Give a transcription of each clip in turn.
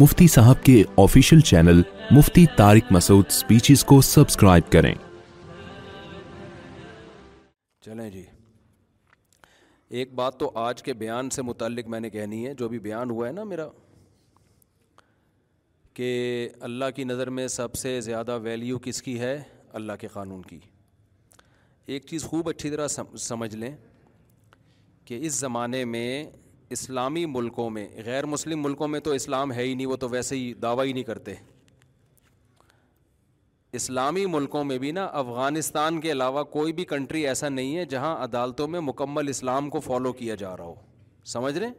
مفتی صاحب کے official channel Mufti Tariq Masood speeches کو سبسکرائب کریں چلیں جی ایک بات تو آج کے بیان سے متعلق میں نے کہنی ہے جو بھی بیان ہوا ہے نا میرا کہ اللہ کی نظر میں سب سے زیادہ ویلیو کس کی ہے اللہ کے قانون کی ایک چیز خوب اچھی طرح سمجھ لیں کہ اس زمانے میں اسلامی ملکوں میں غیر مسلم ملکوں میں تو اسلام ہے ہی نہیں وہ تو ویسے ہی دعویٰ ہی نہیں کرتے اسلامی ملکوں میں بھی نا افغانستان کے علاوہ کوئی بھی کنٹری ایسا نہیں ہے جہاں عدالتوں میں مکمل اسلام کو فالو کیا جا رہا ہو سمجھ رہے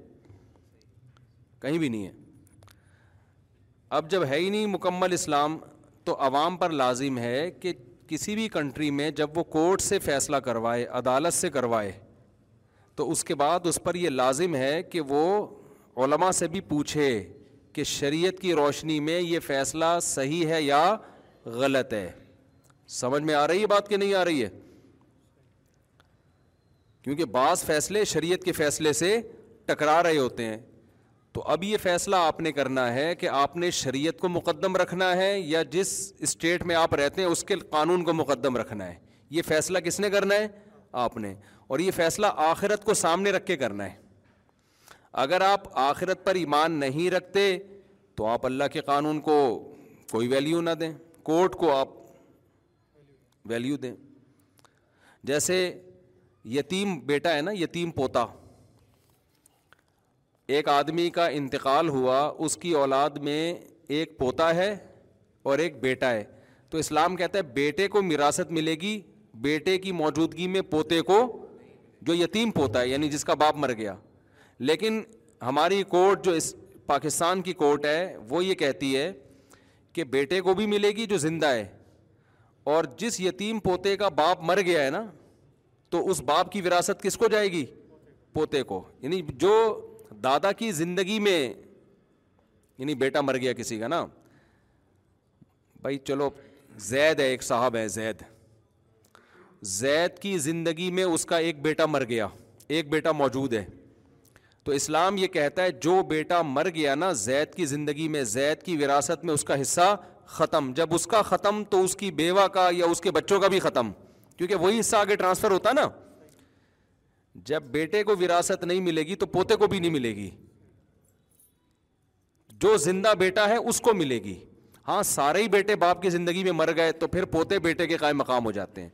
کہیں بھی نہیں ہے اب جب ہے ہی نہیں مکمل اسلام تو عوام پر لازم ہے کہ کسی بھی کنٹری میں جب وہ کورٹ سے فیصلہ کروائے عدالت سے کروائے تو اس کے بعد اس پر یہ لازم ہے کہ وہ علماء سے بھی پوچھے کہ شریعت کی روشنی میں یہ فیصلہ صحیح ہے یا غلط ہے سمجھ میں آ رہی ہے بات کہ نہیں آ رہی ہے کیونکہ بعض فیصلے شریعت کے فیصلے سے ٹکرا رہے ہوتے ہیں تو اب یہ فیصلہ آپ نے کرنا ہے کہ آپ نے شریعت کو مقدم رکھنا ہے یا جس اسٹیٹ میں آپ رہتے ہیں اس کے قانون کو مقدم رکھنا ہے یہ فیصلہ کس نے کرنا ہے آپ نے اور یہ فیصلہ آخرت کو سامنے رکھ کے کرنا ہے اگر آپ آخرت پر ایمان نہیں رکھتے تو آپ اللہ کے قانون کو کوئی ویلیو نہ دیں کورٹ کو آپ ویلیو دیں جیسے یتیم بیٹا ہے نا یتیم پوتا ایک آدمی کا انتقال ہوا اس کی اولاد میں ایک پوتا ہے اور ایک بیٹا ہے تو اسلام کہتا ہے بیٹے کو مراثت ملے گی بیٹے کی موجودگی میں پوتے کو جو یتیم پوتا ہے یعنی جس کا باپ مر گیا لیکن ہماری کورٹ جو اس پاکستان کی کورٹ ہے وہ یہ کہتی ہے کہ بیٹے کو بھی ملے گی جو زندہ ہے اور جس یتیم پوتے کا باپ مر گیا ہے نا تو اس باپ کی وراثت کس کو جائے گی پوتے کو یعنی جو دادا کی زندگی میں یعنی بیٹا مر گیا کسی کا نا بھائی چلو زید ہے ایک صاحب ہے زید زید کی زندگی میں اس کا ایک بیٹا مر گیا ایک بیٹا موجود ہے تو اسلام یہ کہتا ہے جو بیٹا مر گیا نا زید کی زندگی میں زید کی وراثت میں اس کا حصہ ختم جب اس کا ختم تو اس کی بیوہ کا یا اس کے بچوں کا بھی ختم کیونکہ وہی حصہ آگے ٹرانسفر ہوتا نا جب بیٹے کو وراثت نہیں ملے گی تو پوتے کو بھی نہیں ملے گی جو زندہ بیٹا ہے اس کو ملے گی ہاں سارے ہی بیٹے باپ کی زندگی میں مر گئے تو پھر پوتے بیٹے کے قائم مقام ہو جاتے ہیں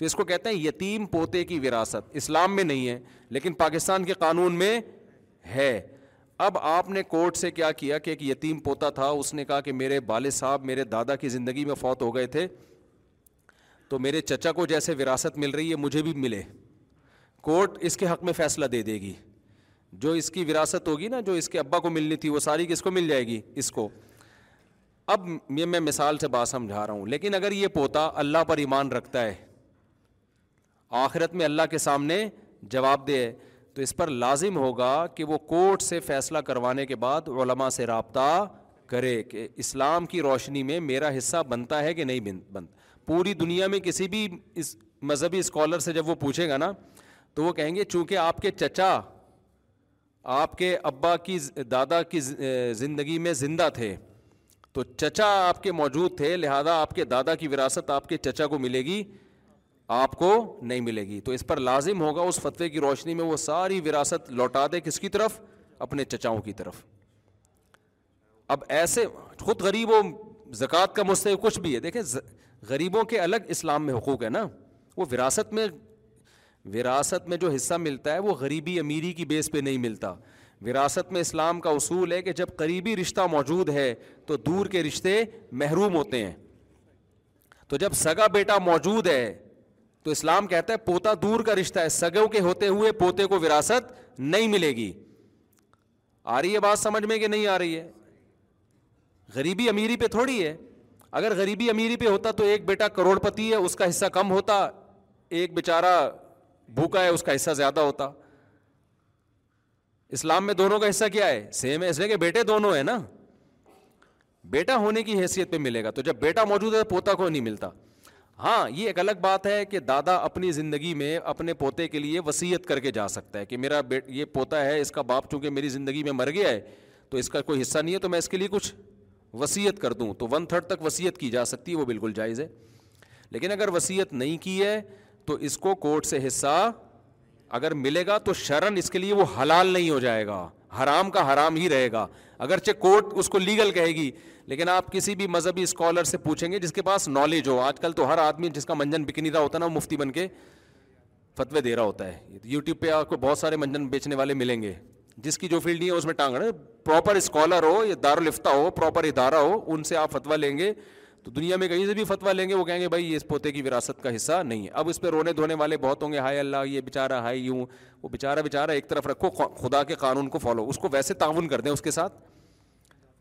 تو اس کو کہتے ہیں یتیم پوتے کی وراثت اسلام میں نہیں ہے لیکن پاکستان کے قانون میں ہے اب آپ نے کورٹ سے کیا کیا کہ ایک یتیم پوتا تھا اس نے کہا کہ میرے والد صاحب میرے دادا کی زندگی میں فوت ہو گئے تھے تو میرے چچا کو جیسے وراثت مل رہی ہے مجھے بھی ملے کورٹ اس کے حق میں فیصلہ دے دے گی جو اس کی وراثت ہوگی نا جو اس کے ابا کو ملنی تھی وہ ساری کس کو مل جائے گی اس کو اب یہ میں مثال سے بات سمجھا رہا ہوں لیکن اگر یہ پوتا اللہ پر ایمان رکھتا ہے آخرت میں اللہ کے سامنے جواب دے تو اس پر لازم ہوگا کہ وہ کورٹ سے فیصلہ کروانے کے بعد علماء سے رابطہ کرے کہ اسلام کی روشنی میں میرا حصہ بنتا ہے کہ نہیں بنتا پوری دنیا میں کسی بھی اس مذہبی اسکالر سے جب وہ پوچھے گا نا تو وہ کہیں گے چونکہ آپ کے چچا آپ کے ابا کی دادا کی زندگی میں زندہ تھے تو چچا آپ کے موجود تھے لہذا آپ کے دادا کی وراثت آپ کے چچا کو ملے گی آپ کو نہیں ملے گی تو اس پر لازم ہوگا اس فتوے کی روشنی میں وہ ساری وراثت لوٹا دے کس کی طرف اپنے چچاؤں کی طرف اب ایسے خود غریب و زکوٰۃ کا مجھ سے کچھ بھی ہے دیکھیں غریبوں کے الگ اسلام میں حقوق ہے نا وہ وراثت میں وراثت میں جو حصہ ملتا ہے وہ غریبی امیری کی بیس پہ نہیں ملتا وراثت میں اسلام کا اصول ہے کہ جب قریبی رشتہ موجود ہے تو دور کے رشتے محروم ہوتے ہیں تو جب سگا بیٹا موجود ہے تو اسلام کہتا ہے پوتا دور کا رشتہ ہے سگو کے ہوتے ہوئے پوتے کو وراثت نہیں ملے گی آ رہی ہے بات سمجھ میں کہ نہیں آ رہی ہے غریبی امیری پہ تھوڑی ہے اگر غریبی امیری پہ ہوتا تو ایک بیٹا کروڑ پتی ہے اس کا حصہ کم ہوتا ایک بیچارہ بھوکا ہے اس کا حصہ زیادہ ہوتا اسلام میں دونوں کا حصہ کیا ہے سیم ہے اس لیے کہ بیٹے دونوں ہیں نا بیٹا ہونے کی حیثیت پہ ملے گا تو جب بیٹا موجود ہے پوتا کو نہیں ملتا ہاں یہ ایک الگ بات ہے کہ دادا اپنی زندگی میں اپنے پوتے کے لیے وسیعت کر کے جا سکتا ہے کہ میرا بیٹ یہ پوتا ہے اس کا باپ چونکہ میری زندگی میں مر گیا ہے تو اس کا کوئی حصہ نہیں ہے تو میں اس کے لیے کچھ وصیت کر دوں تو ون تھرڈ تک وصیت کی جا سکتی ہے وہ بالکل جائز ہے لیکن اگر وصیت نہیں کی ہے تو اس کو کورٹ سے حصہ اگر ملے گا تو شرن اس کے لیے وہ حلال نہیں ہو جائے گا حرام کا حرام ہی رہے گا اگرچہ کورٹ اس کو لیگل کہے گی لیکن آپ کسی بھی مذہبی اسکالر سے پوچھیں گے جس کے پاس نالج ہو آج کل تو ہر آدمی جس کا منجن بکنی رہا ہوتا نا وہ مفتی بن کے فتوے دے رہا ہوتا ہے یوٹیوب پہ آپ کو بہت سارے منجن بیچنے والے ملیں گے جس کی جو فیلڈ نہیں ہے اس میں رہے پراپر اسکالر ہو یا دارالفتہ ہو پراپر ادارہ ہو ان سے آپ فتویٰ لیں گے تو دنیا میں کہیں سے بھی فتویٰ لیں گے وہ کہیں گے بھائی یہ اس پوتے کی وراثت کا حصہ نہیں ہے اب اس پہ رونے دھونے والے بہت ہوں گے ہائے اللہ یہ بےچارا ہائے یوں وہ بیچارہ بیچارہ ایک طرف رکھو خدا کے قانون کو فالو اس کو ویسے تعاون کر دیں اس کے ساتھ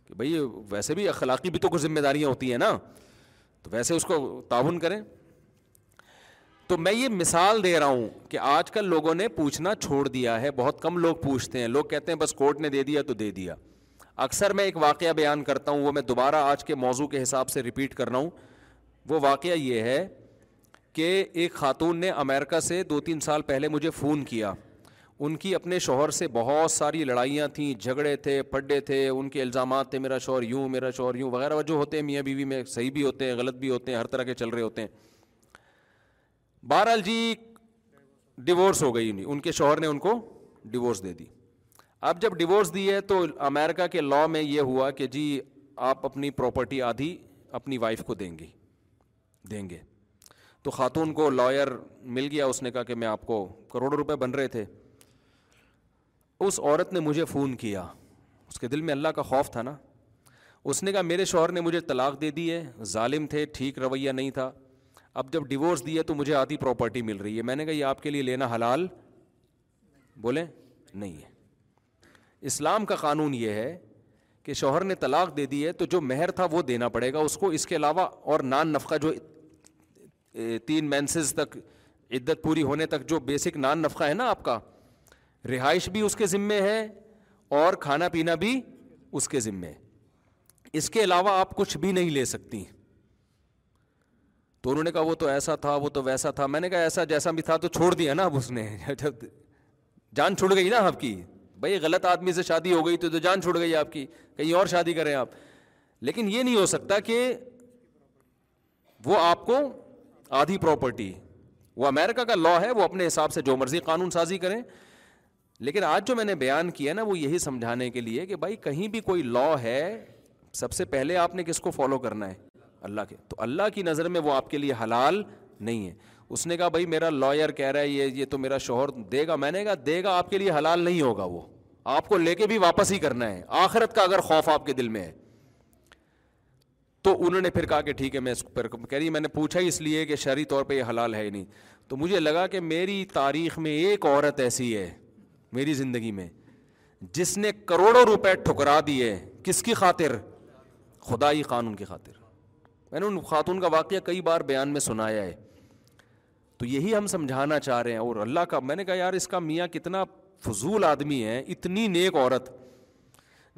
کہ بھائی ویسے بھی اخلاقی بھی تو کچھ ذمہ داریاں ہوتی ہیں نا تو ویسے اس کو تعاون کریں تو میں یہ مثال دے رہا ہوں کہ آج کل لوگوں نے پوچھنا چھوڑ دیا ہے بہت کم لوگ پوچھتے ہیں لوگ کہتے ہیں بس کورٹ نے دے دیا تو دے دیا اکثر میں ایک واقعہ بیان کرتا ہوں وہ میں دوبارہ آج کے موضوع کے حساب سے رپیٹ کر رہا ہوں وہ واقعہ یہ ہے کہ ایک خاتون نے امریکہ سے دو تین سال پہلے مجھے فون کیا ان کی اپنے شوہر سے بہت ساری لڑائیاں تھیں جھگڑے تھے پڈے تھے ان کے الزامات تھے میرا شوہر یوں میرا شوہر یوں وغیرہ وہ جو ہوتے ہیں میاں بیوی میں صحیح بھی ہوتے ہیں غلط بھی ہوتے ہیں ہر طرح کے چل رہے ہوتے ہیں بہرحال جی ڈیورس ہو گئی ان کے شوہر نے ان کو ڈیورس دے دی اب جب ڈیورس دی ہے تو امیرکا کے لاء میں یہ ہوا کہ جی آپ اپنی پراپرٹی آدھی اپنی وائف کو دیں گی دیں گے تو خاتون کو لائر مل گیا اس نے کہا کہ میں آپ کو کروڑوں روپے بن رہے تھے اس عورت نے مجھے فون کیا اس کے دل میں اللہ کا خوف تھا نا اس نے کہا میرے شوہر نے مجھے طلاق دے دی ہے ظالم تھے ٹھیک رویہ نہیں تھا اب جب ڈیورس دیا تو مجھے آدھی پراپرٹی مل رہی ہے میں نے کہا یہ آپ کے لیے لینا حلال بولیں نہیں ہے اسلام کا قانون یہ ہے کہ شوہر نے طلاق دے دی ہے تو جو مہر تھا وہ دینا پڑے گا اس کو اس کے علاوہ اور نان نفقہ جو تین مینسز تک عدت پوری ہونے تک جو بیسک نان نفقہ ہے نا آپ کا رہائش بھی اس کے ذمے ہے اور کھانا پینا بھی اس کے ذمے ہے اس کے علاوہ آپ کچھ بھی نہیں لے سکتی تو انہوں نے کہا وہ تو ایسا تھا وہ تو ویسا تھا میں نے کہا ایسا جیسا بھی تھا تو چھوڑ دیا نا اب اس نے جان چھوڑ گئی نا آپ کی بھائی غلط آدمی سے شادی ہو گئی تو جان چھوڑ گئی آپ کی کہیں اور شادی کریں آپ لیکن یہ نہیں ہو سکتا کہ وہ آپ کو آدھی پراپرٹی وہ امیرکا کا لا ہے وہ اپنے حساب سے جو مرضی قانون سازی کریں لیکن آج جو میں نے بیان کیا نا وہ یہی سمجھانے کے لیے کہ بھائی کہیں بھی کوئی لا ہے سب سے پہلے آپ نے کس کو فالو کرنا ہے اللہ کے تو اللہ کی نظر میں وہ آپ کے لیے حلال نہیں ہے اس نے کہا بھائی میرا لائر کہہ رہا ہے یہ یہ تو میرا شوہر دے گا میں نے کہا دے گا آپ کے لیے حلال نہیں ہوگا وہ آپ کو لے کے بھی واپس ہی کرنا ہے آخرت کا اگر خوف آپ کے دل میں ہے تو انہوں نے پھر کہا کہ ٹھیک ہے میں اس پر کہہ رہی میں نے پوچھا ہی اس لیے کہ شہری طور پہ یہ حلال ہے ہی نہیں تو مجھے لگا کہ میری تاریخ میں ایک عورت ایسی ہے میری زندگی میں جس نے کروڑوں روپے ٹھکرا دیے کس کی خاطر خدائی قانون کی خاطر میں نے ان خاتون کا واقعہ کئی بار بیان میں سنایا ہے تو یہی ہم سمجھانا چاہ رہے ہیں اور اللہ کا میں نے کہا یار اس کا میاں کتنا فضول آدمی ہے اتنی نیک عورت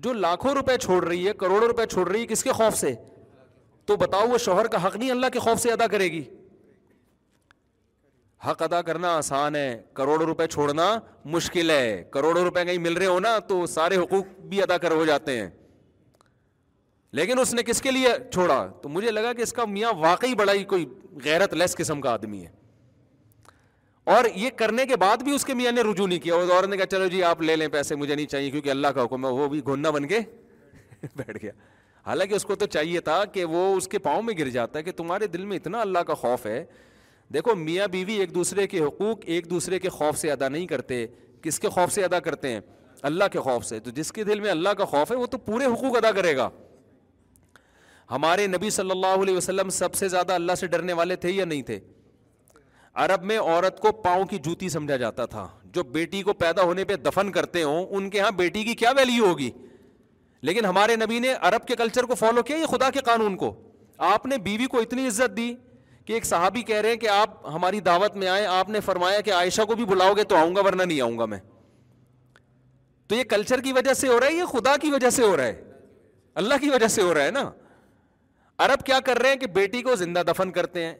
جو لاکھوں روپے چھوڑ رہی ہے کروڑوں روپے چھوڑ رہی ہے کس کے خوف سے تو بتاؤ وہ شوہر کا حق نہیں اللہ کے خوف سے ادا کرے گی حق ادا کرنا آسان ہے کروڑوں روپے چھوڑنا مشکل ہے کروڑوں روپے کہیں مل رہے ہو نا تو سارے حقوق بھی ادا کر ہو جاتے ہیں لیکن اس نے کس کے لیے چھوڑا تو مجھے لگا کہ اس کا میاں واقعی بڑا ہی کوئی غیرت لیس قسم کا آدمی ہے اور یہ کرنے کے بعد بھی اس کے میاں نے رجوع نہیں کیا دور نے کہا چلو جی آپ لے لیں پیسے مجھے نہیں چاہیے کیونکہ اللہ کا حکم ہے وہ بھی گھننا بن کے بیٹھ گیا حالانکہ اس کو تو چاہیے تھا کہ وہ اس کے پاؤں میں گر جاتا ہے کہ تمہارے دل میں اتنا اللہ کا خوف ہے دیکھو میاں بیوی ایک دوسرے کے حقوق ایک دوسرے کے خوف سے ادا نہیں کرتے کس کے خوف سے ادا کرتے ہیں اللہ کے خوف سے تو جس کے دل میں اللہ کا خوف ہے وہ تو پورے حقوق ادا کرے گا ہمارے نبی صلی اللہ علیہ وسلم سب سے زیادہ اللہ سے ڈرنے والے تھے یا نہیں تھے عرب میں عورت کو پاؤں کی جوتی سمجھا جاتا تھا جو بیٹی کو پیدا ہونے پہ دفن کرتے ہوں ان کے ہاں بیٹی کی کیا ویلیو ہوگی لیکن ہمارے نبی نے عرب کے کلچر کو فالو کیا یہ خدا کے قانون کو آپ نے بیوی کو اتنی عزت دی کہ ایک صحابی کہہ رہے ہیں کہ آپ ہماری دعوت میں آئے آپ نے فرمایا کہ عائشہ کو بھی بلاؤ گے تو آؤں گا ورنہ نہیں آؤں گا میں تو یہ کلچر کی وجہ سے ہو رہا ہے یہ خدا کی وجہ سے ہو رہا ہے اللہ کی وجہ سے ہو رہا ہے نا عرب کیا کر رہے ہیں کہ بیٹی کو زندہ دفن کرتے ہیں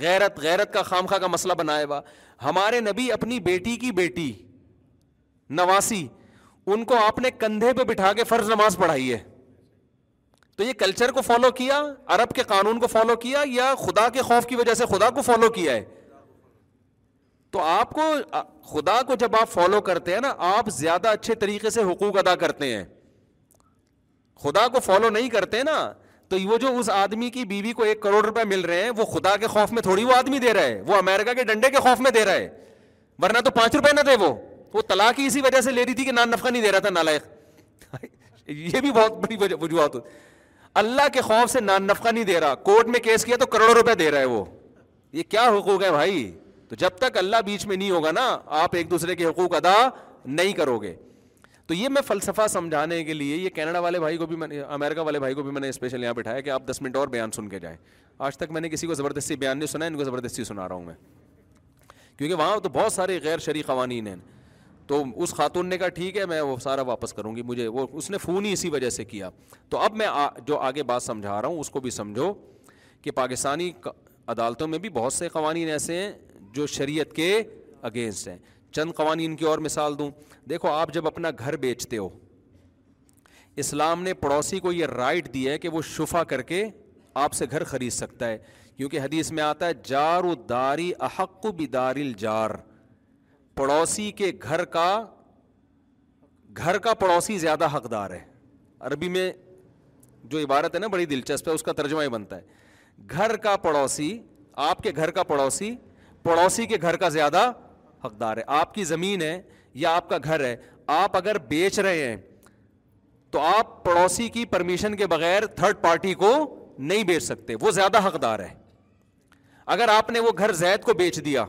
غیرت غیرت کا خام خواہ کا مسئلہ بنایا ہوا ہمارے نبی اپنی بیٹی کی بیٹی نواسی ان کو آپ نے کندھے پہ بٹھا کے فرض نماز پڑھائی ہے تو یہ کلچر کو فالو کیا عرب کے قانون کو فالو کیا یا خدا کے خوف کی وجہ سے خدا کو فالو کیا ہے تو آپ کو خدا کو جب آپ فالو کرتے ہیں نا آپ زیادہ اچھے طریقے سے حقوق ادا کرتے ہیں خدا کو فالو نہیں کرتے نا تو وہ جو اس آدمی کی بیوی کو ایک کروڑ روپے مل رہے ہیں وہ خدا کے خوف میں تھوڑی وہ آدمی دے رہا ہے وہ امریکہ کے ڈنڈے کے خوف میں دے رہا ہے ورنہ تو پانچ روپے نہ دے وہ وہ طلاق ہی اسی وجہ سے لے رہی تھی کہ نان نفقہ نہیں دے رہا تھا نالائق یہ بھی بہت بڑی وجوہات ہوتی اللہ کے خوف سے نان نفقہ نہیں دے رہا کورٹ میں کیس کیا تو کروڑوں روپے دے رہا ہے وہ یہ کیا حقوق ہے بھائی تو جب تک اللہ بیچ میں نہیں ہوگا نا آپ ایک دوسرے کے حقوق ادا نہیں کرو گے تو یہ میں فلسفہ سمجھانے کے لیے یہ کینیڈا والے بھائی کو بھی میں امریکہ والے بھائی کو بھی میں نے اسپیشل یہاں بٹھایا کہ آپ دس منٹ اور بیان سن کے جائیں آج تک میں نے کسی کو زبردستی بیان نہیں سنا ان کو زبردستی سنا رہا ہوں میں کیونکہ وہاں تو بہت سارے غیر شرعی قوانین ہیں تو اس خاتون نے کہا ٹھیک ہے میں وہ سارا واپس کروں گی مجھے وہ اس نے فون ہی اسی وجہ سے کیا تو اب میں جو آگے بات سمجھا رہا ہوں اس کو بھی سمجھو کہ پاکستانی عدالتوں میں بھی بہت سے قوانین ایسے ہیں جو شریعت کے اگینسٹ ہیں چند قوانین کی اور مثال دوں دیکھو آپ جب اپنا گھر بیچتے ہو اسلام نے پڑوسی کو یہ رائٹ دی ہے کہ وہ شفا کر کے آپ سے گھر خرید سکتا ہے کیونکہ حدیث میں آتا ہے جار و داری احق بدار الجار جار پڑوسی کے گھر کا گھر کا پڑوسی زیادہ حقدار ہے عربی میں جو عبارت ہے نا بڑی دلچسپ ہے اس کا ترجمہ ہی بنتا ہے گھر کا پڑوسی آپ کے گھر کا پڑوسی پڑوسی کے گھر کا زیادہ حقدار ہے آپ کی زمین ہے یا آپ کا گھر ہے آپ اگر بیچ رہے ہیں تو آپ پڑوسی کی پرمیشن کے بغیر تھرڈ پارٹی کو نہیں بیچ سکتے وہ زیادہ حقدار ہے اگر آپ نے وہ گھر زید کو بیچ دیا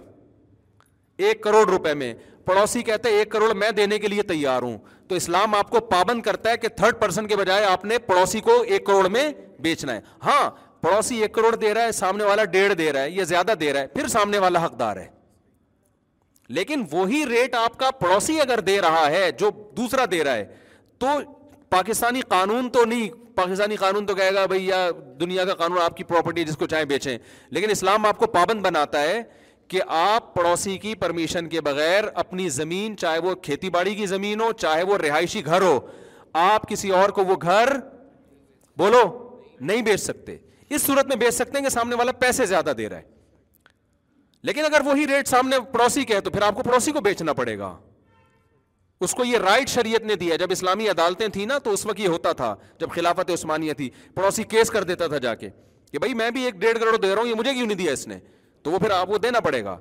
ایک کروڑ روپے میں پڑوسی کہتے ایک کروڑ میں دینے کے لیے تیار ہوں تو اسلام آپ کو پابند کرتا ہے کہ تھرڈ پرسن کے بجائے آپ نے پڑوسی کو ایک کروڑ میں بیچنا ہے ہاں پڑوسی ایک کروڑ دے رہا ہے سامنے والا ڈیڑھ دے رہا ہے زیادہ دے رہا ہے پھر سامنے والا حقدار ہے لیکن وہی ریٹ آپ کا پڑوسی اگر دے رہا ہے جو دوسرا دے رہا ہے تو پاکستانی قانون تو نہیں پاکستانی قانون تو کہے گا بھائی یا دنیا کا قانون آپ کی پراپرٹی جس کو چاہے بیچیں لیکن اسلام آپ کو پابند بناتا ہے کہ آپ پڑوسی کی پرمیشن کے بغیر اپنی زمین چاہے وہ کھیتی باڑی کی زمین ہو چاہے وہ رہائشی گھر ہو آپ کسی اور کو وہ گھر بولو نہیں بیچ سکتے اس صورت میں بیچ سکتے ہیں کہ سامنے والا پیسے زیادہ دے رہا ہے لیکن اگر وہی ریٹ سامنے پڑوسی کے ہے تو پھر آپ کو پڑوسی کو بیچنا پڑے گا اس کو یہ رائٹ شریعت نے دیا جب اسلامی عدالتیں تھیں نا تو اس وقت یہ ہوتا تھا جب خلافت عثمانیہ تھی پڑوسی کیس کر دیتا تھا جا کے کہ بھائی میں بھی ایک ڈیڑھ کروڑ دے رہا ہوں یہ مجھے کیوں نہیں دیا اس نے تو وہ پھر آپ کو دینا پڑے گا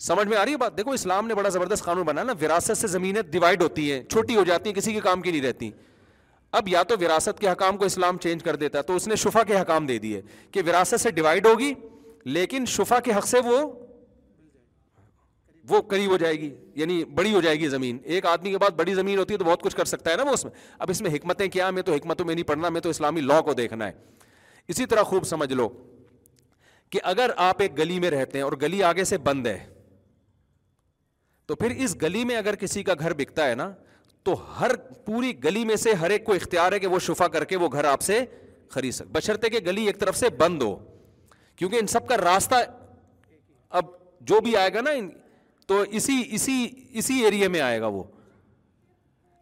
سمجھ میں آ رہی ہے بات دیکھو اسلام نے بڑا زبردست قانون بنایا نا وراثت سے زمینیں ڈیوائڈ ہوتی ہیں چھوٹی ہو جاتی ہیں کسی کے کام کی نہیں رہتی اب یا تو وراثت کے حکام کو اسلام چینج کر دیتا ہے تو اس نے شفا کے حکام دے دیے کہ وراثت سے ڈیوائڈ ہوگی لیکن شفا کے حق سے وہ وہ قریب ہو جائے گی یعنی بڑی ہو جائے گی زمین ایک آدمی کے بعد بڑی زمین ہوتی ہے تو بہت کچھ کر سکتا ہے نا وہ اس میں اب اس میں حکمتیں کیا میں تو حکمتوں میں نہیں پڑھنا میں تو اسلامی لا کو دیکھنا ہے اسی طرح خوب سمجھ لو کہ اگر آپ ایک گلی میں رہتے ہیں اور گلی آگے سے بند ہے تو پھر اس گلی میں اگر کسی کا گھر بکتا ہے نا تو ہر پوری گلی میں سے ہر ایک کو اختیار ہے کہ وہ شفا کر کے وہ گھر آپ سے خرید بشرتے کہ گلی ایک طرف سے بند ہو کیونکہ ان سب کا راستہ اب جو بھی آئے گا نا تو اسی اسی اسی ایریے میں آئے گا وہ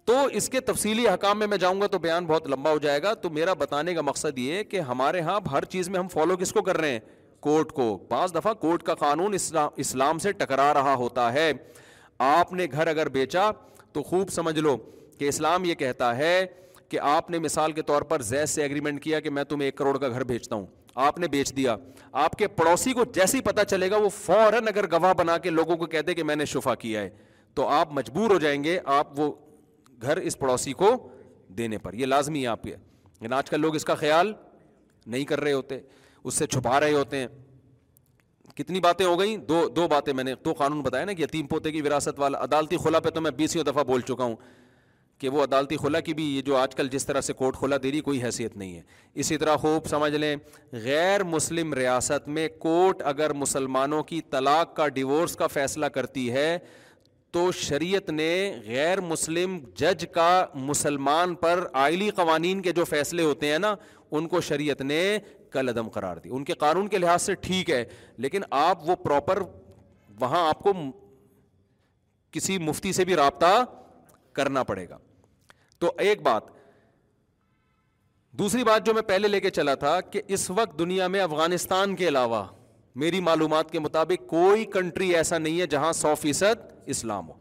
تو اس کے تفصیلی حکام میں میں جاؤں گا تو بیان بہت لمبا ہو جائے گا تو میرا بتانے کا مقصد یہ ہے کہ ہمارے یہاں ہر چیز میں ہم فالو کس کو کر رہے ہیں کو بعض دفعہ کورٹ کا قانون اسلام سے ٹکرا رہا ہوتا ہے آپ نے گھر اگر بیچا تو خوب سمجھ لو کہ اسلام یہ کہتا ہے کہ آپ نے مثال کے طور پر زیز سے ایگریمنٹ کیا کہ میں تمہیں ایک کروڑ کا گھر بیچتا ہوں آپ نے بیچ دیا آپ کے پڑوسی کو جیسے پتا چلے گا وہ فوراً اگر گواہ بنا کے لوگوں کو کہتے کہ میں نے شفا کیا ہے تو آپ مجبور ہو جائیں گے آپ وہ گھر اس پڑوسی کو دینے پر یہ لازمی ہے آپ کے یعنی آج کل لوگ اس کا خیال نہیں کر رہے ہوتے اس سے چھپا رہے ہوتے ہیں کتنی باتیں ہو گئیں دو دو باتیں میں نے دو قانون بتایا نا کہ یتیم پوتے کی وراثت والا عدالتی خلا پہ تو میں بیسوں دفعہ بول چکا ہوں کہ وہ عدالتی خلا کی بھی یہ جو آج کل جس طرح سے کورٹ کھلا دے رہی کوئی حیثیت نہیں ہے اسی طرح خوب سمجھ لیں غیر مسلم ریاست میں کورٹ اگر مسلمانوں کی طلاق کا ڈیورس کا فیصلہ کرتی ہے تو شریعت نے غیر مسلم جج کا مسلمان پر آئلی قوانین کے جو فیصلے ہوتے ہیں نا ان کو شریعت نے لدم قرار دی ان کے قانون کے لحاظ سے ٹھیک ہے لیکن آپ وہ پراپر وہاں آپ کو کسی مفتی سے بھی رابطہ کرنا پڑے گا تو ایک بات دوسری بات جو میں پہلے لے کے چلا تھا کہ اس وقت دنیا میں افغانستان کے علاوہ میری معلومات کے مطابق کوئی کنٹری ایسا نہیں ہے جہاں سو فیصد اسلام ہو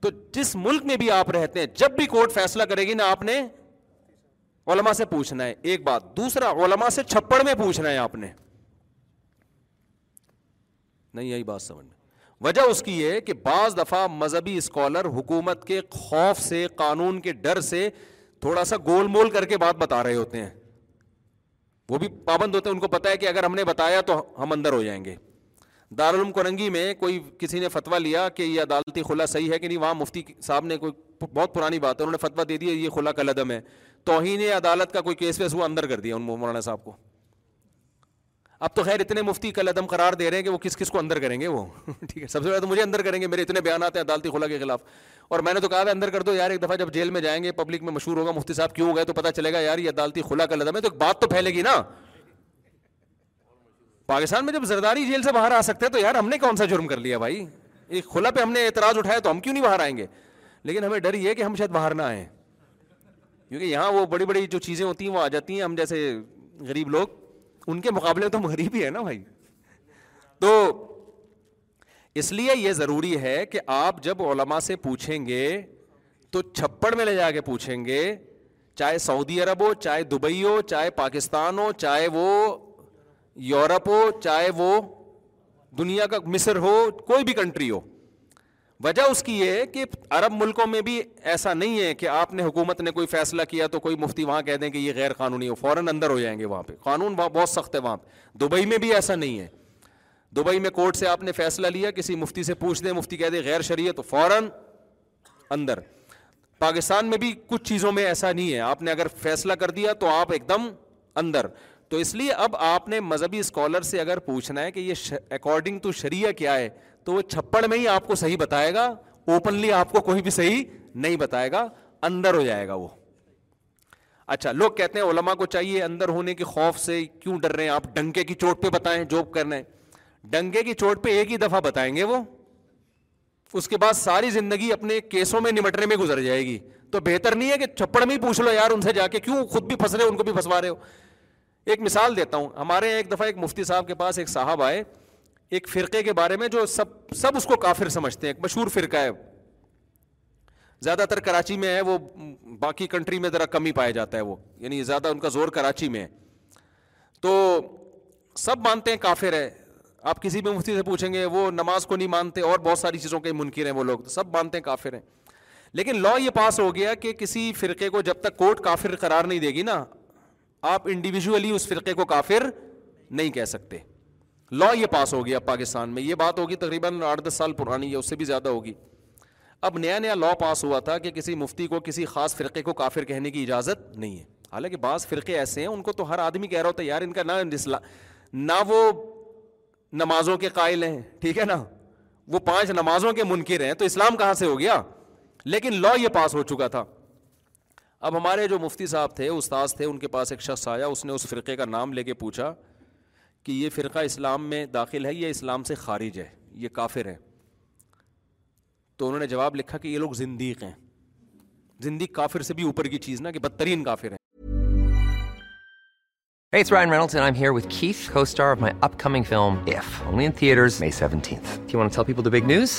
تو جس ملک میں بھی آپ رہتے ہیں جب بھی کورٹ فیصلہ کرے گی نا آپ نے علما سے پوچھنا ہے ایک بات دوسرا علما سے چھپڑ میں پوچھنا ہے آپ نے نہیں یہی بات سمجھ میں وجہ اس کی یہ کہ بعض دفعہ مذہبی اسکالر حکومت کے خوف سے قانون کے ڈر سے تھوڑا سا گول مول کر کے بات بتا رہے ہوتے ہیں وہ بھی پابند ہوتے ہیں ان کو پتا ہے کہ اگر ہم نے بتایا تو ہم اندر ہو جائیں گے دارالعلوم کرنگی میں کوئی کسی نے فتویٰ لیا کہ یہ عدالتی خلا صحیح ہے کہ نہیں وہاں مفتی صاحب نے کوئی بہت پرانی بات ہے انہوں نے فتویٰ دے دی یہ خلا کل لدم ہے توہین عدالت کا کوئی کیس ویس وہ اندر کر دیا ان مولانا صاحب کو اب تو خیر اتنے مفتی کل عدم قرار دے رہے ہیں کہ وہ کس کس کو اندر کریں گے وہ ٹھیک ہے سب سے پہلے تو مجھے اندر کریں گے میرے اتنے بیان آتے ہیں عدالتی خلا کے خلاف اور میں نے تو کہا تھا اندر کر دو یار ایک دفعہ جب جیل میں جائیں گے پبلک میں مشہور ہوگا مفتی صاحب کیوں ہو گئے تو پتہ چلے گا یار یہ عدالتی خلا کا لدم ہے تو ایک بات تو پھیلے گی نا پاکستان میں جب زرداری جیل سے باہر آ سکتے ہیں تو یار ہم نے کون سا جرم کر لیا بھائی ایک خلا پہ ہم نے اعتراض اٹھایا تو ہم کیوں نہیں باہر آئیں گے لیکن ہمیں ڈر یہ کہ ہم شاید باہر نہ آئیں کیونکہ یہاں وہ بڑی بڑی جو چیزیں ہوتی ہیں وہ آ جاتی ہیں ہم جیسے غریب لوگ ان کے مقابلے میں تو غریب ہی ہیں نا بھائی تو اس لیے یہ ضروری ہے کہ آپ جب علما سے پوچھیں گے تو چھپڑ میں لے جا کے پوچھیں گے چاہے سعودی عرب ہو چاہے دبئی ہو چاہے پاکستان ہو چاہے وہ یورپ ہو چاہے وہ دنیا کا مصر ہو کوئی بھی کنٹری ہو وجہ اس کی یہ ہے کہ عرب ملکوں میں بھی ایسا نہیں ہے کہ آپ نے حکومت نے کوئی فیصلہ کیا تو کوئی مفتی وہاں کہہ دیں کہ یہ غیر قانونی ہو فوراً اندر ہو جائیں گے وہاں پہ قانون بہت سخت ہے وہاں پہ دبئی میں بھی ایسا نہیں ہے دبئی میں کورٹ سے آپ نے فیصلہ لیا کسی مفتی سے پوچھ دیں مفتی کہہ دے غیر شریعت فوراً اندر پاکستان میں بھی کچھ چیزوں میں ایسا نہیں ہے آپ نے اگر فیصلہ کر دیا تو آپ ایک دم اندر تو اس لیے اب آپ نے مذہبی اسکالر سے اگر پوچھنا ہے کہ یہ اکارڈنگ ٹو شریعہ کیا ہے تو وہ چھپڑ میں ہی آپ کو صحیح بتائے گا اوپنلی آپ کو کوئی بھی صحیح نہیں بتائے گا اندر ہو جائے گا وہ اچھا لوگ کہتے ہیں علما کو چاہیے اندر ہونے کے خوف سے کیوں ڈر رہے ہیں آپ ڈنکے کی چوٹ پہ بتائیں جو کر رہے ہیں ڈنکے کی چوٹ پہ ایک ہی دفعہ بتائیں گے وہ اس کے بعد ساری زندگی اپنے کیسوں میں نمٹنے میں گزر جائے گی تو بہتر نہیں ہے کہ چھپڑ میں ہی پوچھ لو یار ان سے جا کے کیوں خود بھی پھنس رہے ان کو بھی پھنسوا رہے ہو ایک مثال دیتا ہوں ہمارے یہاں ایک دفعہ ایک مفتی صاحب کے پاس ایک صاحب آئے ایک فرقے کے بارے میں جو سب سب اس کو کافر سمجھتے ہیں ایک مشہور فرقہ ہے زیادہ تر کراچی میں ہے وہ باقی کنٹری میں ذرا کمی پایا جاتا ہے وہ یعنی زیادہ ان کا زور کراچی میں ہے تو سب مانتے ہیں کافر ہے آپ کسی بھی مفتی سے پوچھیں گے وہ نماز کو نہیں مانتے اور بہت ساری چیزوں کے منکر ہیں وہ لوگ سب مانتے ہیں کافر ہیں لیکن لا یہ پاس ہو گیا کہ کسی فرقے کو جب تک کورٹ کافر قرار نہیں دے گی نا آپ انڈیویژلی اس فرقے کو کافر نہیں کہہ سکتے لا یہ پاس ہو گیا اب پاکستان میں یہ بات ہوگی تقریباً آٹھ دس سال پرانی ہے اس سے بھی زیادہ ہوگی اب نیا نیا لا پاس ہوا تھا کہ کسی مفتی کو کسی خاص فرقے کو کافر کہنے کی اجازت نہیں ہے حالانکہ بعض فرقے ایسے ہیں ان کو تو ہر آدمی کہہ رہا ہوتا ہے یار ان کا نہ نہ وہ نمازوں کے قائل ہیں ٹھیک ہے نا وہ پانچ نمازوں کے منکر ہیں تو اسلام کہاں سے ہو گیا لیکن لا یہ پاس ہو چکا تھا اب ہمارے جو مفتی صاحب تھے استاذ تھے ان کے پاس ایک شخص آیا اس نے اس فرقے کا نام لے کے پوچھا کہ یہ فرقہ اسلام میں داخل ہے یا اسلام سے خارج ہے یہ کافر ہے تو انہوں نے جواب لکھا کہ یہ لوگ زندیق ہیں زندیق کافر سے بھی اوپر کی چیز نا کہ بدترین کافر ہیں Hey, it's Ryan Reynolds, and I'm here with Keith, co-star of my upcoming film, If, only in theaters May 17th. Do you want to tell people the big news?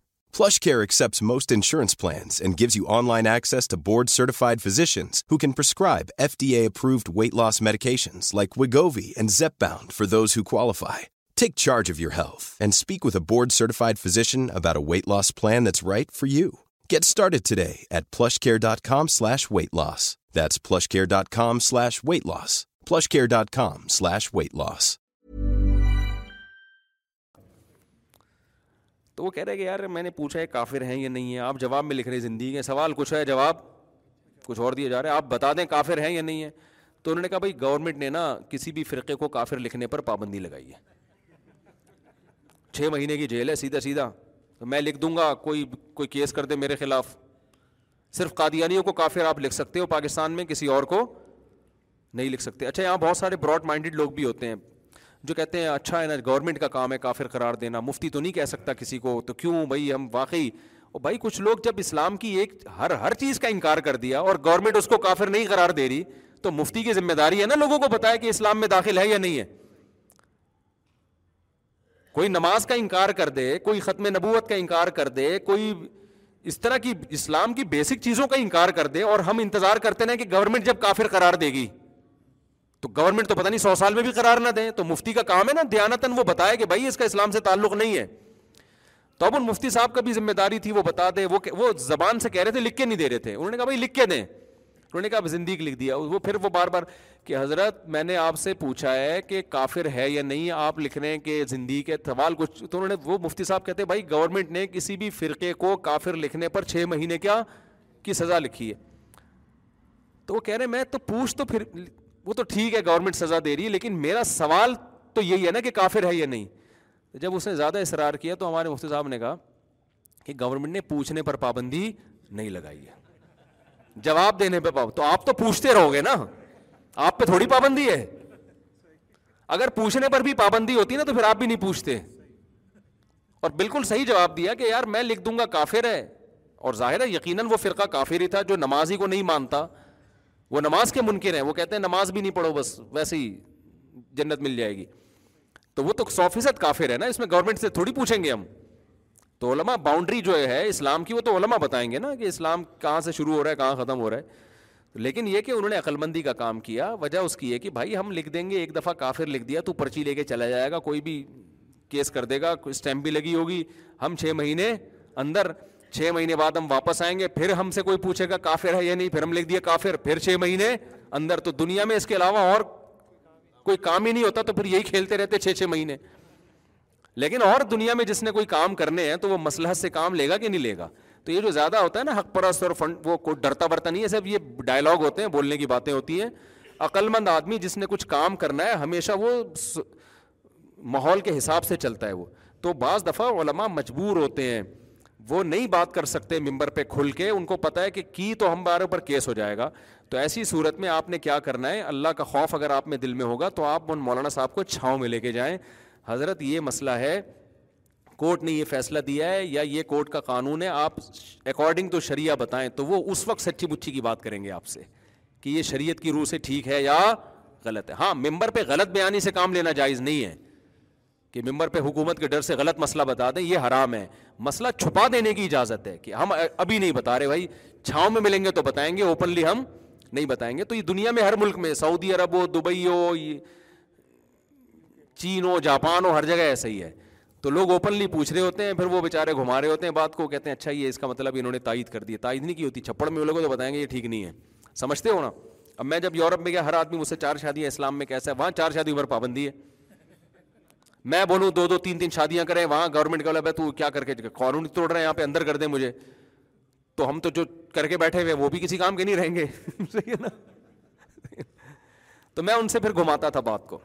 PlushCare accepts most insurance plans and gives you online access to board-certified physicians who can prescribe FDA-approved weight loss medications like Wegovy and Zepbound for those who qualify. Take charge of your health and speak with a board-certified physician about a weight loss plan that's right for you. Get started today at PlushCare.com/weight loss. That's PlushCare.com/weight loss. PlushCare.com/weight loss. تو وہ کہہ رہے کہ یار میں نے پوچھا ہے کافر ہیں یا نہیں ہے آپ جواب میں لکھ رہے ہیں زندگی کے سوال کچھ ہے جواب کچھ اور دیا جا رہا ہے آپ بتا دیں کافر ہیں یا نہیں ہے تو انہوں نے کہا بھائی گورنمنٹ نے نا کسی بھی فرقے کو کافر لکھنے پر پابندی لگائی ہے چھ مہینے کی جیل ہے سیدھا سیدھا تو میں لکھ دوں گا کوئی کوئی کیس کر دے میرے خلاف صرف قادیانیوں کو کافر آپ لکھ سکتے ہو پاکستان میں کسی اور کو نہیں لکھ سکتے اچھا یہاں بہت سارے براڈ مائنڈیڈ لوگ بھی ہوتے ہیں جو کہتے ہیں اچھا ہے نا گورنمنٹ کا کام ہے کافر قرار دینا مفتی تو نہیں کہہ سکتا کسی کو تو کیوں بھائی ہم واقعی بھائی کچھ لوگ جب اسلام کی ایک ہر ہر چیز کا انکار کر دیا اور گورنمنٹ اس کو کافر نہیں قرار دے رہی تو مفتی کی ذمہ داری ہے نا لوگوں کو بتایا کہ اسلام میں داخل ہے یا نہیں ہے کوئی نماز کا انکار کر دے کوئی ختم نبوت کا انکار کر دے کوئی اس طرح کی اسلام کی بیسک چیزوں کا انکار کر دے اور ہم انتظار کرتے ہیں کہ گورنمنٹ جب کافر قرار دے گی تو گورنمنٹ تو پتا نہیں سو سال میں بھی قرار نہ دیں تو مفتی کا کام ہے نا دھیانتن وہ بتائے کہ بھائی اس کا اسلام سے تعلق نہیں ہے تو اب ان مفتی صاحب کا بھی ذمہ داری تھی وہ بتا دیں وہ وہ زبان سے کہہ رہے تھے لکھ کے نہیں دے رہے تھے انہوں نے کہا بھائی لکھ کے دیں انہوں نے کہا زندگی لکھ دیا وہ پھر وہ بار بار کہ حضرت میں نے آپ سے پوچھا ہے کہ کافر ہے یا نہیں آپ لکھ رہے ہیں کہ زندگی کے سوال کچھ تو انہوں نے وہ مفتی صاحب کہتے بھائی گورنمنٹ نے کسی بھی فرقے کو کافر لکھنے پر چھ مہینے کیا کی سزا لکھی ہے تو وہ کہہ رہے میں تو پوچھ تو پھر وہ تو ٹھیک ہے گورنمنٹ سزا دے رہی ہے لیکن میرا سوال تو یہی ہے نا کہ کافر ہے یا نہیں جب اس نے زیادہ اصرار کیا تو ہمارے مفتی صاحب نے کہا کہ گورنمنٹ نے پوچھنے پر پابندی نہیں لگائی ہے جواب دینے پہ پابندی تو آپ تو پوچھتے رہو گے نا آپ پہ تھوڑی پابندی ہے اگر پوچھنے پر بھی پابندی ہوتی نا تو پھر آپ بھی نہیں پوچھتے اور بالکل صحیح جواب دیا کہ یار میں لکھ دوں گا کافر ہے اور ظاہر ہے یقیناً وہ فرقہ کافر ہی تھا جو نمازی کو نہیں مانتا وہ نماز کے منکر ہیں وہ کہتے ہیں نماز بھی نہیں پڑھو بس ویسے ہی جنت مل جائے گی تو وہ تو سو فیصد کافر ہے نا اس میں گورنمنٹ سے تھوڑی پوچھیں گے ہم تو علماء باؤنڈری جو ہے اسلام کی وہ تو علماء بتائیں گے نا کہ اسلام کہاں سے شروع ہو رہا ہے کہاں ختم ہو رہا ہے لیکن یہ کہ انہوں نے عقل مندی کا کام کیا وجہ اس کی ہے کہ بھائی ہم لکھ دیں گے ایک دفعہ کافر لکھ دیا تو پرچی لے کے چلا جائے گا کوئی بھی کیس کر دے گا اسٹیمپ بھی لگی ہوگی ہم چھ مہینے اندر چھ مہینے بعد ہم واپس آئیں گے پھر ہم سے کوئی پوچھے گا کافر ہے یا نہیں پھر ہم لکھ دیا کافر پھر چھ مہینے اندر تو دنیا میں اس کے علاوہ اور کوئی کام ہی نہیں ہوتا تو پھر یہی کھیلتے رہتے چھ چھ مہینے لیکن اور دنیا میں جس نے کوئی کام کرنے ہیں تو وہ مسلح سے کام لے گا کہ نہیں لے گا تو یہ جو زیادہ ہوتا ہے نا حق پرست اور فنڈ وہ کوئی ڈرتا برتا نہیں ہے سب یہ ڈائلاگ ہوتے ہیں بولنے کی باتیں ہوتی ہیں عقل مند آدمی جس نے کچھ کام کرنا ہے ہمیشہ وہ ماحول کے حساب سے چلتا ہے وہ تو بعض دفعہ علماء مجبور ہوتے ہیں وہ نہیں بات کر سکتے ممبر پہ کھل کے ان کو پتا ہے کہ کی تو ہم بارے پر کیس ہو جائے گا تو ایسی صورت میں آپ نے کیا کرنا ہے اللہ کا خوف اگر آپ میں دل میں ہوگا تو آپ ان مولانا صاحب کو چھاؤں میں لے کے جائیں حضرت یہ مسئلہ ہے کورٹ نے یہ فیصلہ دیا ہے یا یہ کورٹ کا قانون ہے آپ اکارڈنگ ٹو شریعہ بتائیں تو وہ اس وقت سچی مچی کی بات کریں گے آپ سے کہ یہ شریعت کی روح سے ٹھیک ہے یا غلط ہے ہاں ممبر پہ غلط بیانی سے کام لینا جائز نہیں ہے کہ ممبر پہ حکومت کے ڈر سے غلط مسئلہ بتا دیں یہ حرام ہے مسئلہ چھپا دینے کی اجازت ہے کہ ہم ابھی نہیں بتا رہے بھائی چھاؤں میں ملیں گے تو بتائیں گے اوپنلی ہم نہیں بتائیں گے تو یہ دنیا میں ہر ملک میں سعودی عرب ہو دبئی ہو چین ہو جاپان ہو ہر جگہ ایسا ہی ہے تو لوگ اوپنلی پوچھ رہے ہوتے ہیں پھر وہ بےچارے گھما رہے ہوتے ہیں بات کو کہتے ہیں اچھا یہ اس کا مطلب انہوں نے تائید کر دی تائید نہیں کی ہوتی چھپڑ میں لوگوں تو بتائیں گے یہ ٹھیک نہیں ہے سمجھتے ہو نا اب میں جب یورپ میں گیا ہر آدمی مجھ سے چار شادیاں اسلام میں کیسا ہے وہاں چار شادی پر پابندی ہے میں بولوں دو دو تین تین شادیاں کریں وہاں گورنمنٹ کا بھائی تو کیا کر کے قانون توڑ رہے ہیں یہاں پہ اندر کر دیں مجھے تو ہم تو جو کر کے بیٹھے ہوئے وہ بھی کسی کام کے نہیں رہیں گے صحیح ہے نا تو میں ان سے پھر گھماتا تھا بات کو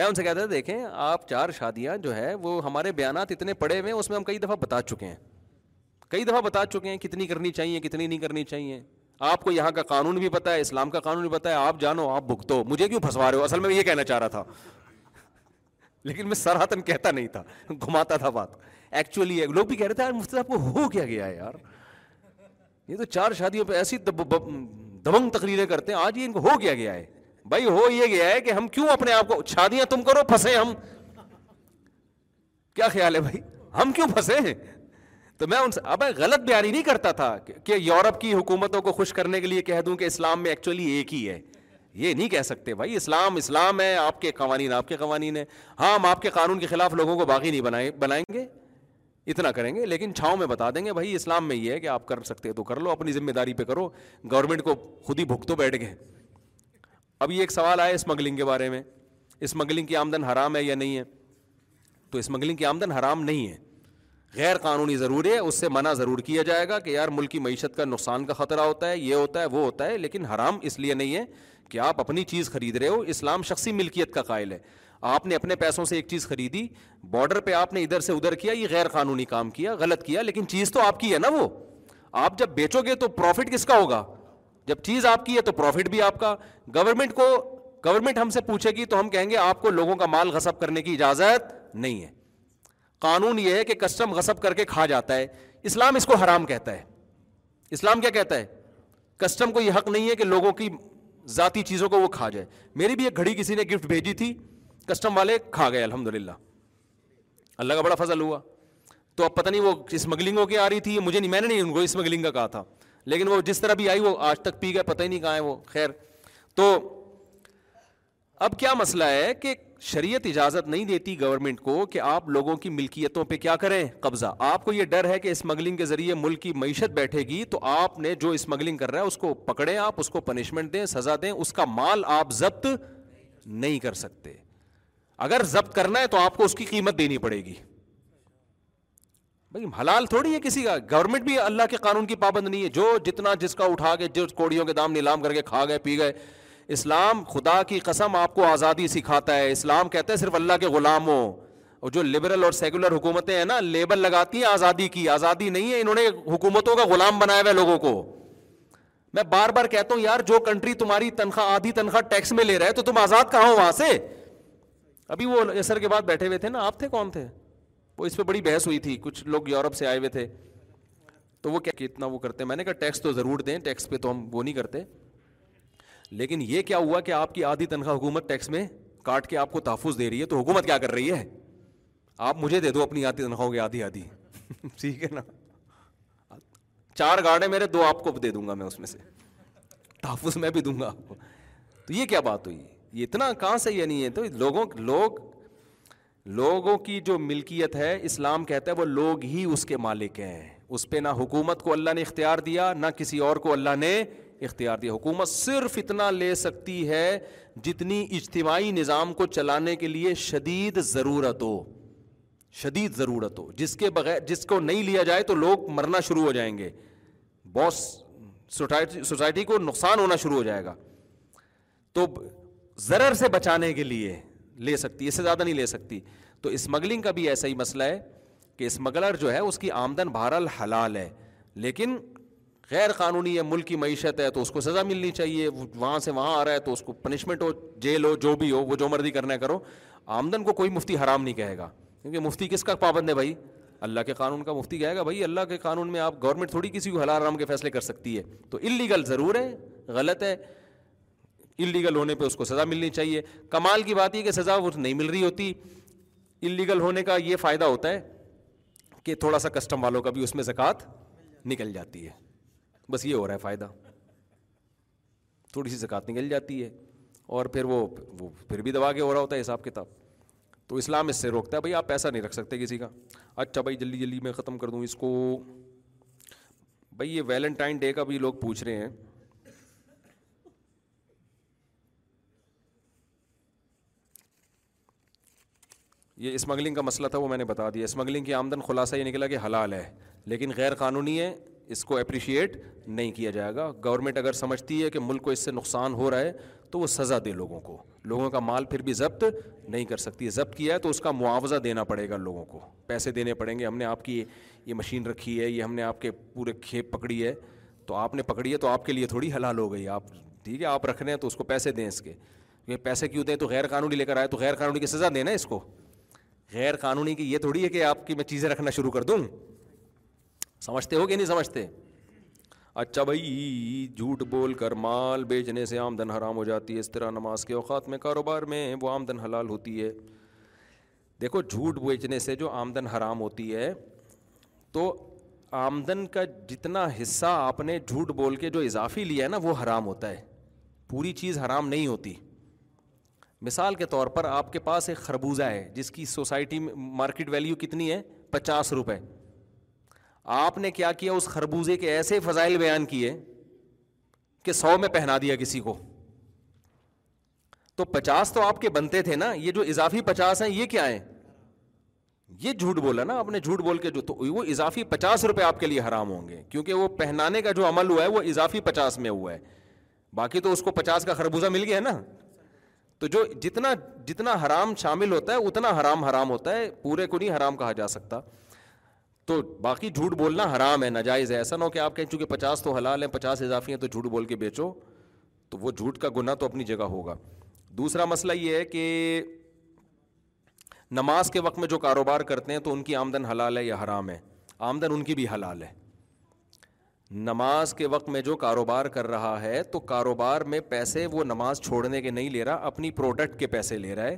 میں ان سے کہتا تھا دیکھیں آپ چار شادیاں جو ہے وہ ہمارے بیانات اتنے پڑے ہوئے ہیں اس میں ہم کئی دفعہ بتا چکے ہیں کئی دفعہ بتا چکے ہیں کتنی کرنی چاہیے کتنی نہیں کرنی چاہیے آپ کو یہاں کا قانون بھی ہے اسلام کا قانون بھی ہے آپ جانو آپ بھگتو مجھے کیوں پھنسوا رہے ہو اصل میں یہ کہنا چاہ رہا تھا لیکن میں سراہتن کہتا نہیں تھا گھماتا تھا بات ایکچولی لوگ بھی کہہ رہے تھے مفتی صاحب کو ہو کیا گیا ہے یار یہ تو چار شادیوں پہ ایسی دبنگ تقریریں کرتے ہیں آج کو ہو کیا گیا ہے بھائی ہو یہ گیا ہے کہ ہم کیوں اپنے آپ کو شادیاں تم کرو پھنسے ہم کیا خیال ہے بھائی ہم کیوں پھنسے ہیں تو میں ان سے اب غلط بیانی نہیں کرتا تھا کہ یورپ کی حکومتوں کو خوش کرنے کے لیے کہہ دوں کہ اسلام میں ایکچولی ایک ہی ہے یہ نہیں کہہ سکتے بھائی اسلام اسلام ہے آپ کے قوانین آپ کے قوانین ہیں ہاں ہم آپ کے قانون کے خلاف لوگوں کو باقی نہیں بنائیں بنائیں گے اتنا کریں گے لیکن چھاؤں میں بتا دیں گے بھائی اسلام میں یہ ہے کہ آپ کر سکتے تو کر لو اپنی ذمہ داری پہ کرو گورنمنٹ کو خود ہی بھگتو تو بیٹھ گئے ابھی ایک سوال آیا اسمگلنگ کے بارے میں اسمگلنگ کی آمدن حرام ہے یا نہیں ہے تو اسمگلنگ کی آمدن حرام نہیں ہے غیر قانونی ضرور ہے اس سے منع ضرور کیا جائے گا کہ یار ملکی معیشت کا نقصان کا خطرہ ہوتا ہے یہ ہوتا ہے وہ ہوتا ہے لیکن حرام اس لیے نہیں ہے کہ آپ اپنی چیز خرید رہے ہو اسلام شخصی ملکیت کا قائل ہے آپ نے اپنے پیسوں سے ایک چیز خریدی باڈر پہ آپ نے ادھر سے ادھر کیا یہ غیر قانونی کام کیا غلط کیا لیکن چیز تو آپ کی ہے نا وہ آپ جب بیچو گے تو پروفٹ کس کا ہوگا جب چیز آپ کی ہے تو پروفٹ بھی آپ کا گورنمنٹ کو گورنمنٹ ہم سے پوچھے گی تو ہم کہیں گے آپ کو لوگوں کا مال غصب کرنے کی اجازت نہیں ہے قانون یہ ہے کہ کسٹم غصب کر کے کھا جاتا ہے اسلام اس کو حرام کہتا ہے اسلام کیا کہتا ہے کسٹم کو یہ حق نہیں ہے کہ لوگوں کی ذاتی چیزوں کو وہ کھا جائے میری بھی ایک گھڑی کسی نے گفٹ بھیجی تھی کسٹم والے کھا گئے الحمد للہ اللہ کا بڑا فضل ہوا تو اب پتہ نہیں وہ اسمگلنگ ہو کے آ رہی تھی مجھے نہیں میں نے نہیں ان کو اسمگلنگ کا کہا تھا لیکن وہ جس طرح بھی آئی وہ آج تک پی گئے پتہ ہی نہیں کہاں ہے وہ خیر تو اب کیا مسئلہ ہے کہ شریعت اجازت نہیں دیتی گورنمنٹ کو کہ آپ لوگوں کی ملکیتوں پہ کیا کریں قبضہ آپ کو یہ ڈر ہے کہ اسمگلنگ کے ذریعے ملک کی معیشت بیٹھے گی تو آپ نے جو اسمگلنگ کر رہا ہے اس کو پکڑیں آپ اس کو پنشمنٹ دیں سزا دیں اس کا مال آپ ضبط نہیں کر سکتے اگر ضبط کرنا ہے تو آپ کو اس کی قیمت دینی پڑے گی بھائی حلال تھوڑی ہے کسی کا گورنمنٹ بھی اللہ کے قانون کی پابند نہیں ہے جو جتنا جس کا اٹھا کے جو کوڑیوں کے دام نیلام کر کے کھا گئے پی گئے اسلام خدا کی قسم آپ کو آزادی سکھاتا ہے اسلام کہتا ہے صرف اللہ کے غلام ہو اور جو لبرل اور سیکولر حکومتیں ہیں نا لیبل لگاتی ہیں آزادی کی آزادی نہیں ہے انہوں نے حکومتوں کا غلام بنایا ہوا ہے لوگوں کو میں بار بار کہتا ہوں یار جو کنٹری تمہاری تنخواہ آدھی تنخواہ ٹیکس میں لے رہا ہے تو تم آزاد کہاں ہو وہاں سے ابھی وہ یسر کے بعد بیٹھے ہوئے تھے نا آپ تھے کون تھے وہ اس پہ بڑی بحث ہوئی تھی کچھ لوگ یورپ سے آئے ہوئے تھے تو وہ کہ اتنا وہ کرتے میں نے کہا ٹیکس تو ضرور دیں ٹیکس پہ تو ہم وہ نہیں کرتے لیکن یہ کیا ہوا کہ آپ کی آدھی تنخواہ حکومت ٹیکس میں کاٹ کے آپ کو تحفظ دے رہی ہے تو حکومت کیا کر رہی ہے آپ مجھے دے دو اپنی آدھی تنخواہوں کی آدھی آدھی ٹھیک ہے نا چار گاڑے میرے دو آپ کو دے دوں گا میں اس میں سے تحفظ میں بھی دوں گا تو یہ کیا بات ہوئی یہ اتنا کہاں سے یہ نہیں ہے تو لوگوں لوگ لوگوں کی جو ملکیت ہے اسلام کہتا ہے وہ لوگ ہی اس کے مالک ہیں اس پہ نہ حکومت کو اللہ نے اختیار دیا نہ کسی اور کو اللہ نے اختیار دیا حکومت صرف اتنا لے سکتی ہے جتنی اجتماعی نظام کو چلانے کے لیے شدید ضرورت ہو شدید ضرورت ہو جس کے بغیر جس کو نہیں لیا جائے تو لوگ مرنا شروع ہو جائیں گے بہت سوسائٹی کو نقصان ہونا شروع ہو جائے گا تو ضرر سے بچانے کے لیے لے سکتی اس سے زیادہ نہیں لے سکتی تو اسمگلنگ کا بھی ایسا ہی مسئلہ ہے کہ اسمگلر جو ہے اس کی آمدن بہرحال حلال ہے لیکن غیر قانونی ہے ملک کی معیشت ہے تو اس کو سزا ملنی چاہیے وہاں سے وہاں آ رہا ہے تو اس کو پنشمنٹ ہو جیل ہو جو بھی ہو وہ جو مرضی کرنا کرو آمدن کو کوئی مفتی حرام نہیں کہے گا کیونکہ مفتی کس کا پابند ہے بھائی اللہ کے قانون کا مفتی کہے گا بھائی اللہ کے قانون میں آپ گورنمنٹ تھوڑی کسی کو حلال حرام کے فیصلے کر سکتی ہے تو اللیگل ضرور ہے غلط ہے انلیگل ہونے پہ اس کو سزا ملنی چاہیے کمال کی بات یہ کہ سزا وہ نہیں مل رہی ہوتی انلیگل ہونے کا یہ فائدہ ہوتا ہے کہ تھوڑا سا کسٹم والوں کا بھی اس میں زکوٰۃ نکل جاتی ہے بس یہ ہو رہا ہے فائدہ تھوڑی سی زکوٰۃ نکل جاتی ہے اور پھر وہ وہ پھر بھی دبا کے ہو رہا ہوتا ہے حساب کتاب تو اسلام اس سے روکتا ہے بھائی آپ پیسہ نہیں رکھ سکتے کسی کا اچھا بھائی جلدی جلدی میں ختم کر دوں اس کو بھائی یہ ویلنٹائن ڈے کا بھی لوگ پوچھ رہے ہیں یہ اسمگلنگ کا مسئلہ تھا وہ میں نے بتا دیا اسمگلنگ کی آمدن خلاصہ یہ نکلا کہ حلال ہے لیکن غیر قانونی ہے اس کو اپریشیٹ نہیں کیا جائے گا گورنمنٹ اگر سمجھتی ہے کہ ملک کو اس سے نقصان ہو رہا ہے تو وہ سزا دے لوگوں کو لوگوں کا مال پھر بھی ضبط نہیں کر سکتی ضبط کیا ہے تو اس کا معاوضہ دینا پڑے گا لوگوں کو پیسے دینے پڑیں گے ہم نے آپ کی یہ مشین رکھی ہے یہ ہم نے آپ کے پورے کھیپ پکڑی ہے تو آپ نے پکڑی ہے تو آپ کے لیے تھوڑی حلال ہو گئی آپ ٹھیک ہے آپ رکھ رہے ہیں تو اس کو پیسے دیں اس کے کیونکہ پیسے کیوں دیں تو غیر قانونی لے کر آئے تو غیر قانونی کی سزا دینا ہے اس کو غیر قانونی کی یہ تھوڑی ہے کہ آپ کی میں چیزیں رکھنا شروع کر دوں سمجھتے ہو کہ نہیں سمجھتے اچھا بھائی جھوٹ بول کر مال بیچنے سے آمدن حرام ہو جاتی ہے اس طرح نماز کے اوقات میں کاروبار میں وہ آمدن حلال ہوتی ہے دیکھو جھوٹ بیچنے سے جو آمدن حرام ہوتی ہے تو آمدن کا جتنا حصہ آپ نے جھوٹ بول کے جو اضافی لیا ہے نا وہ حرام ہوتا ہے پوری چیز حرام نہیں ہوتی مثال کے طور پر آپ کے پاس ایک خربوزہ ہے جس کی سوسائٹی میں مارکیٹ ویلیو کتنی ہے پچاس روپے آپ نے کیا کیا اس خربوزے کے ایسے فضائل بیان کیے کہ سو میں پہنا دیا کسی کو تو پچاس تو آپ کے بنتے تھے نا یہ جو اضافی پچاس ہیں یہ کیا ہیں یہ جھوٹ بولا نا آپ نے جھوٹ بول کے جو تو وہ اضافی پچاس روپے آپ کے لیے حرام ہوں گے کیونکہ وہ پہنانے کا جو عمل ہوا ہے وہ اضافی پچاس میں ہوا ہے باقی تو اس کو پچاس کا خربوزہ مل گیا نا تو جو جتنا جتنا حرام شامل ہوتا ہے اتنا حرام حرام ہوتا ہے پورے کو نہیں حرام کہا جا سکتا تو باقی جھوٹ بولنا حرام ہے ناجائز ہے ایسا نہ ہو کہ آپ کہیں چونکہ پچاس تو حلال ہیں پچاس اضافی ہیں تو جھوٹ بول کے بیچو تو وہ جھوٹ کا گناہ تو اپنی جگہ ہوگا دوسرا مسئلہ یہ ہے کہ نماز کے وقت میں جو کاروبار کرتے ہیں تو ان کی آمدن حلال ہے یا حرام ہے آمدن ان کی بھی حلال ہے نماز کے وقت میں جو کاروبار کر رہا ہے تو کاروبار میں پیسے وہ نماز چھوڑنے کے نہیں لے رہا اپنی پروڈکٹ کے پیسے لے رہا ہے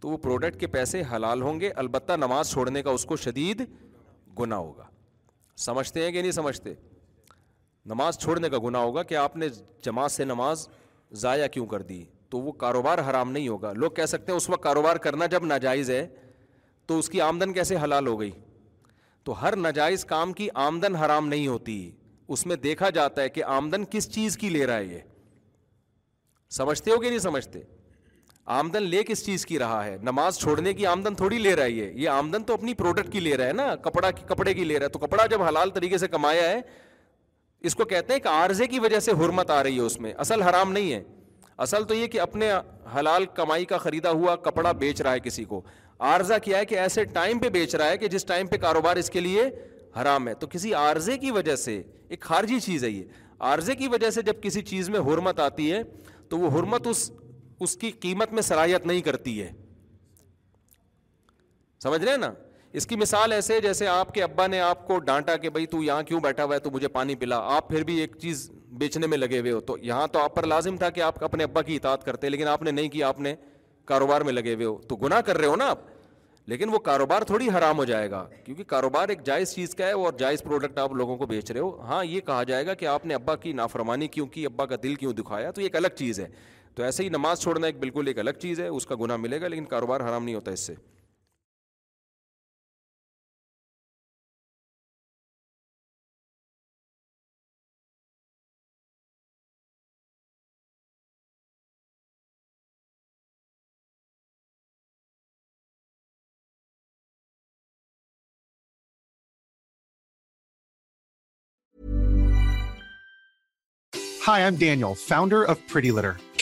تو وہ پروڈکٹ کے پیسے حلال ہوں گے البتہ نماز چھوڑنے کا اس کو شدید گنا ہوگا سمجھتے ہیں کہ نہیں سمجھتے نماز چھوڑنے کا گنا ہوگا کہ آپ نے جماعت سے نماز ضائع کیوں کر دی تو وہ کاروبار حرام نہیں ہوگا لوگ کہہ سکتے ہیں اس وقت کاروبار کرنا جب ناجائز ہے تو اس کی آمدن کیسے حلال ہو گئی تو ہر ناجائز کام کی آمدن حرام نہیں ہوتی اس میں دیکھا جاتا ہے کہ آمدن کس چیز کی لے رہا ہے یہ سمجھتے ہو کہ نہیں سمجھتے آمدن لے کس چیز کی رہا ہے نماز چھوڑنے کی آمدن تھوڑی لے رہی ہے یہ آمدن تو اپنی پروڈکٹ کی لے رہا ہے نا کپڑا کی کپڑے کی لے رہا ہے تو کپڑا جب حلال طریقے سے کمایا ہے اس کو کہتے ہیں کہ عارضے کی وجہ سے حرمت آ رہی ہے اس میں اصل حرام نہیں ہے اصل تو یہ کہ اپنے حلال کمائی کا خریدا ہوا کپڑا بیچ رہا ہے کسی کو عارضہ کیا ہے کہ ایسے ٹائم پہ بیچ رہا ہے کہ جس ٹائم پہ کاروبار اس کے لیے حرام ہے تو کسی عارضے کی وجہ سے ایک خارجی چیز ہے یہ عارضے کی وجہ سے جب کسی چیز میں حرمت آتی ہے تو وہ حرمت اس اس کی قیمت میں صلاحیت نہیں کرتی ہے سمجھ رہے ہیں نا اس کی مثال ایسے جیسے آپ کے ابا نے آپ کو ڈانٹا کہ بھائی تو یہاں کیوں بیٹھا ہوا ہے تو مجھے پانی پلا آپ پھر بھی ایک چیز بیچنے میں لگے ہوئے ہو تو یہاں تو آپ پر لازم تھا کہ آپ اپنے ابا کی اطاعت کرتے لیکن آپ نے نہیں کیا آپ نے کاروبار میں لگے ہوئے ہو تو گناہ کر رہے ہو نا آپ لیکن وہ کاروبار تھوڑی حرام ہو جائے گا کیونکہ کاروبار ایک جائز چیز کا ہے اور جائز پروڈکٹ آپ لوگوں کو بیچ رہے ہو ہاں یہ کہا جائے گا کہ آپ نے ابا کی نافرمانی کیوں کی ابا کا دل کیوں دکھایا تو یہ ایک الگ چیز ہے تو ایسے ہی نماز چھوڑنا ایک بالکل ایک الگ چیز ہے اس کا گناہ ملے گا لیکن کاروبار حرام نہیں ہوتا اس سے hi I'm founder of litter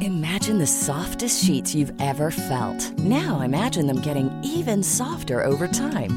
Imagine the softest sheets you've ever felt. Now imagine them getting even softer over time.